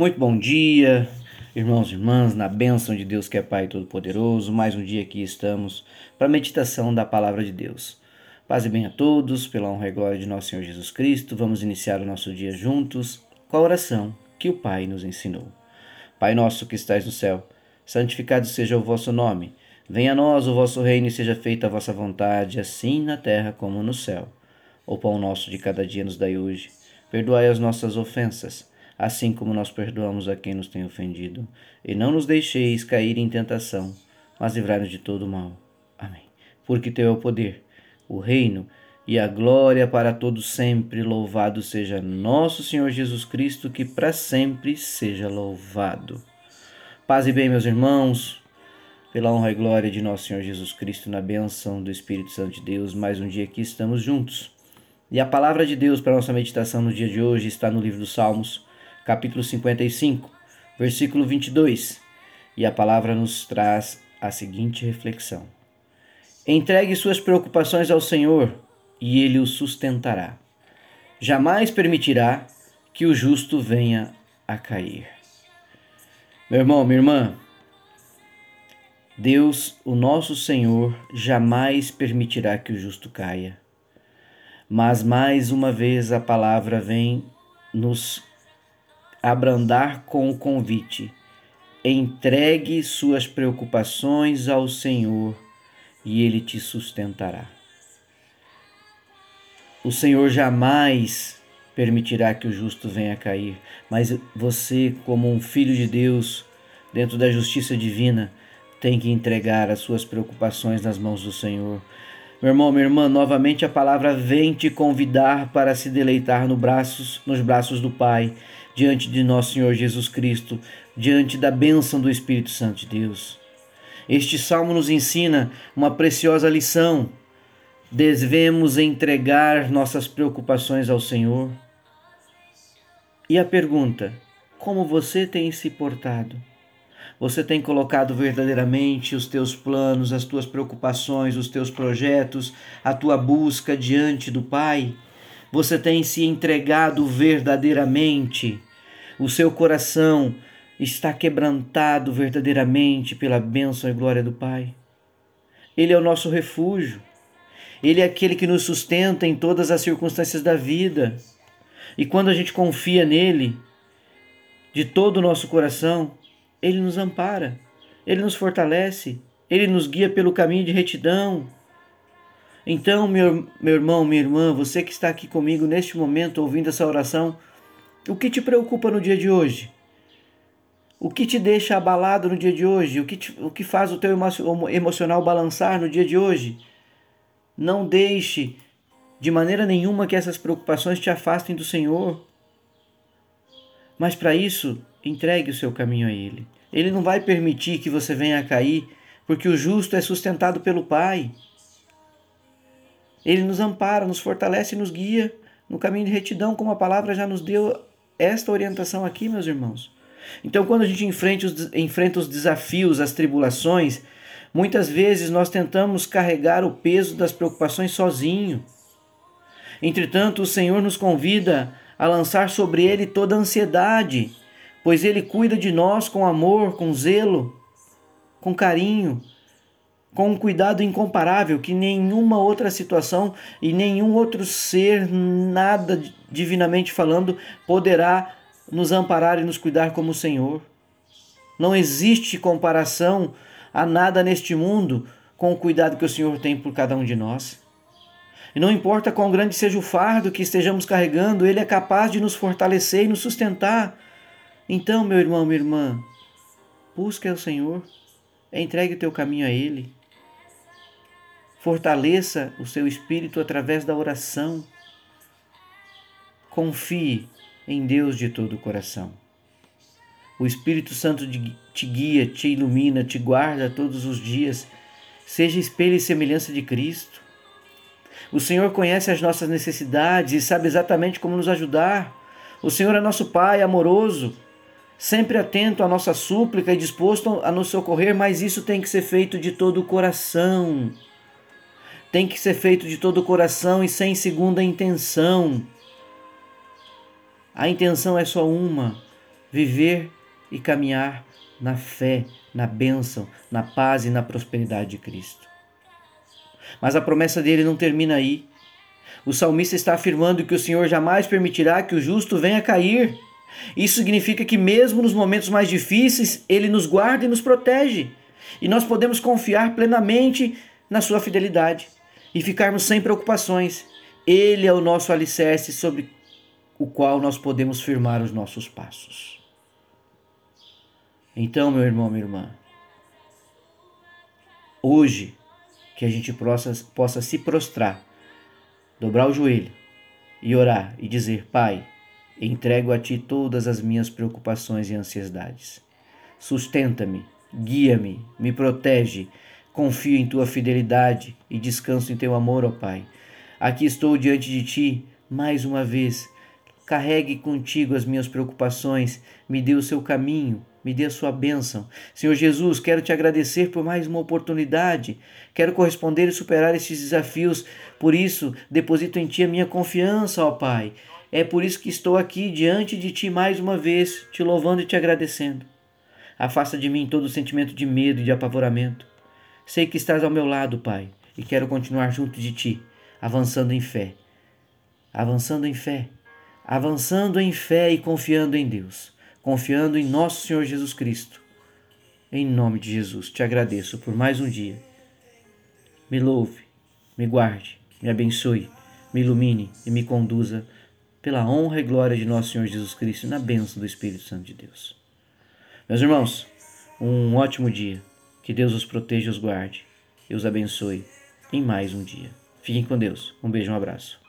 Muito bom dia, irmãos e irmãs, na bênção de Deus que é Pai Todo-Poderoso. Mais um dia aqui estamos para a meditação da Palavra de Deus. Paz e bem a todos, pela honra e glória de nosso Senhor Jesus Cristo. Vamos iniciar o nosso dia juntos com a oração que o Pai nos ensinou. Pai nosso que estais no céu, santificado seja o vosso nome. Venha a nós o vosso reino e seja feita a vossa vontade, assim na terra como no céu. O pão nosso de cada dia nos dai hoje. Perdoai as nossas ofensas assim como nós perdoamos a quem nos tem ofendido. E não nos deixeis cair em tentação, mas livrai-nos de todo mal. Amém. Porque teu é o poder, o reino e a glória para todos sempre. Louvado seja nosso Senhor Jesus Cristo, que para sempre seja louvado. Paz e bem, meus irmãos, pela honra e glória de nosso Senhor Jesus Cristo, na bênção do Espírito Santo de Deus, mais um dia aqui estamos juntos. E a palavra de Deus para nossa meditação no dia de hoje está no livro dos Salmos, capítulo 55, versículo 22. E a palavra nos traz a seguinte reflexão: Entregue suas preocupações ao Senhor e ele o sustentará. Jamais permitirá que o justo venha a cair. Meu irmão, minha irmã, Deus, o nosso Senhor, jamais permitirá que o justo caia. Mas mais uma vez a palavra vem nos abrandar com o convite: entregue suas preocupações ao Senhor e Ele te sustentará. O Senhor jamais permitirá que o justo venha a cair, mas você, como um filho de Deus, dentro da justiça divina, tem que entregar as suas preocupações nas mãos do Senhor. Meu irmão, minha irmã, novamente a palavra vem te convidar para se deleitar no braços, nos braços do Pai diante de nosso Senhor Jesus Cristo, diante da bênção do Espírito Santo de Deus. Este salmo nos ensina uma preciosa lição. Devemos entregar nossas preocupações ao Senhor. E a pergunta: como você tem se portado? Você tem colocado verdadeiramente os teus planos, as tuas preocupações, os teus projetos, a tua busca diante do Pai? Você tem se entregado verdadeiramente? o seu coração está quebrantado verdadeiramente pela bênção e glória do Pai. Ele é o nosso refúgio. Ele é aquele que nos sustenta em todas as circunstâncias da vida. E quando a gente confia nele, de todo o nosso coração, ele nos ampara, ele nos fortalece, ele nos guia pelo caminho de retidão. Então, meu, meu irmão, minha irmã, você que está aqui comigo neste momento ouvindo essa oração, o que te preocupa no dia de hoje? O que te deixa abalado no dia de hoje? O que, te, o que faz o teu emocional balançar no dia de hoje? Não deixe de maneira nenhuma que essas preocupações te afastem do Senhor. Mas para isso, entregue o seu caminho a Ele. Ele não vai permitir que você venha a cair, porque o justo é sustentado pelo Pai. Ele nos ampara, nos fortalece e nos guia no caminho de retidão, como a palavra já nos deu esta orientação aqui, meus irmãos. Então, quando a gente enfrenta os, enfrenta os desafios, as tribulações, muitas vezes nós tentamos carregar o peso das preocupações sozinho. Entretanto, o Senhor nos convida a lançar sobre Ele toda a ansiedade, pois Ele cuida de nós com amor, com zelo, com carinho, com um cuidado incomparável que nenhuma outra situação e nenhum outro ser, nada divinamente falando, poderá nos amparar e nos cuidar como o Senhor. Não existe comparação a nada neste mundo com o cuidado que o Senhor tem por cada um de nós. E não importa quão grande seja o fardo que estejamos carregando, Ele é capaz de nos fortalecer e nos sustentar. Então, meu irmão, minha irmã, busque ao Senhor, entregue o teu caminho a Ele. Fortaleça o seu espírito através da oração. Confie em Deus de todo o coração. O Espírito Santo te guia, te ilumina, te guarda todos os dias. Seja espelho e semelhança de Cristo. O Senhor conhece as nossas necessidades e sabe exatamente como nos ajudar. O Senhor é nosso Pai amoroso, sempre atento à nossa súplica e disposto a nos socorrer, mas isso tem que ser feito de todo o coração tem que ser feito de todo o coração e sem segunda intenção. A intenção é só uma: viver e caminhar na fé, na bênção, na paz e na prosperidade de Cristo. Mas a promessa dele não termina aí. O salmista está afirmando que o Senhor jamais permitirá que o justo venha cair. Isso significa que, mesmo nos momentos mais difíceis, ele nos guarda e nos protege. E nós podemos confiar plenamente na sua fidelidade e ficarmos sem preocupações. Ele é o nosso alicerce sobre o qual nós podemos firmar os nossos passos. Então, meu irmão, minha irmã, hoje que a gente possa, possa se prostrar, dobrar o joelho e orar e dizer: Pai, entrego a Ti todas as minhas preocupações e ansiedades. Sustenta-me, guia-me, me protege, confio em Tua fidelidade e descanso em Teu amor, ó Pai. Aqui estou diante de Ti mais uma vez. Carregue contigo as minhas preocupações, me dê o seu caminho, me dê a sua bênção. Senhor Jesus, quero te agradecer por mais uma oportunidade. Quero corresponder e superar estes desafios. Por isso, deposito em ti a minha confiança, ó Pai. É por isso que estou aqui diante de ti mais uma vez, te louvando e te agradecendo. Afasta de mim todo sentimento de medo e de apavoramento. Sei que estás ao meu lado, Pai, e quero continuar junto de ti, avançando em fé. Avançando em fé. Avançando em fé e confiando em Deus confiando em nosso Senhor Jesus Cristo. Em nome de Jesus, te agradeço por mais um dia. Me louve, me guarde, me abençoe, me ilumine e me conduza pela honra e glória de nosso Senhor Jesus Cristo na bênção do Espírito Santo de Deus. Meus irmãos, um ótimo dia. Que Deus os proteja e os guarde e os abençoe em mais um dia. Fiquem com Deus. Um beijo, um abraço.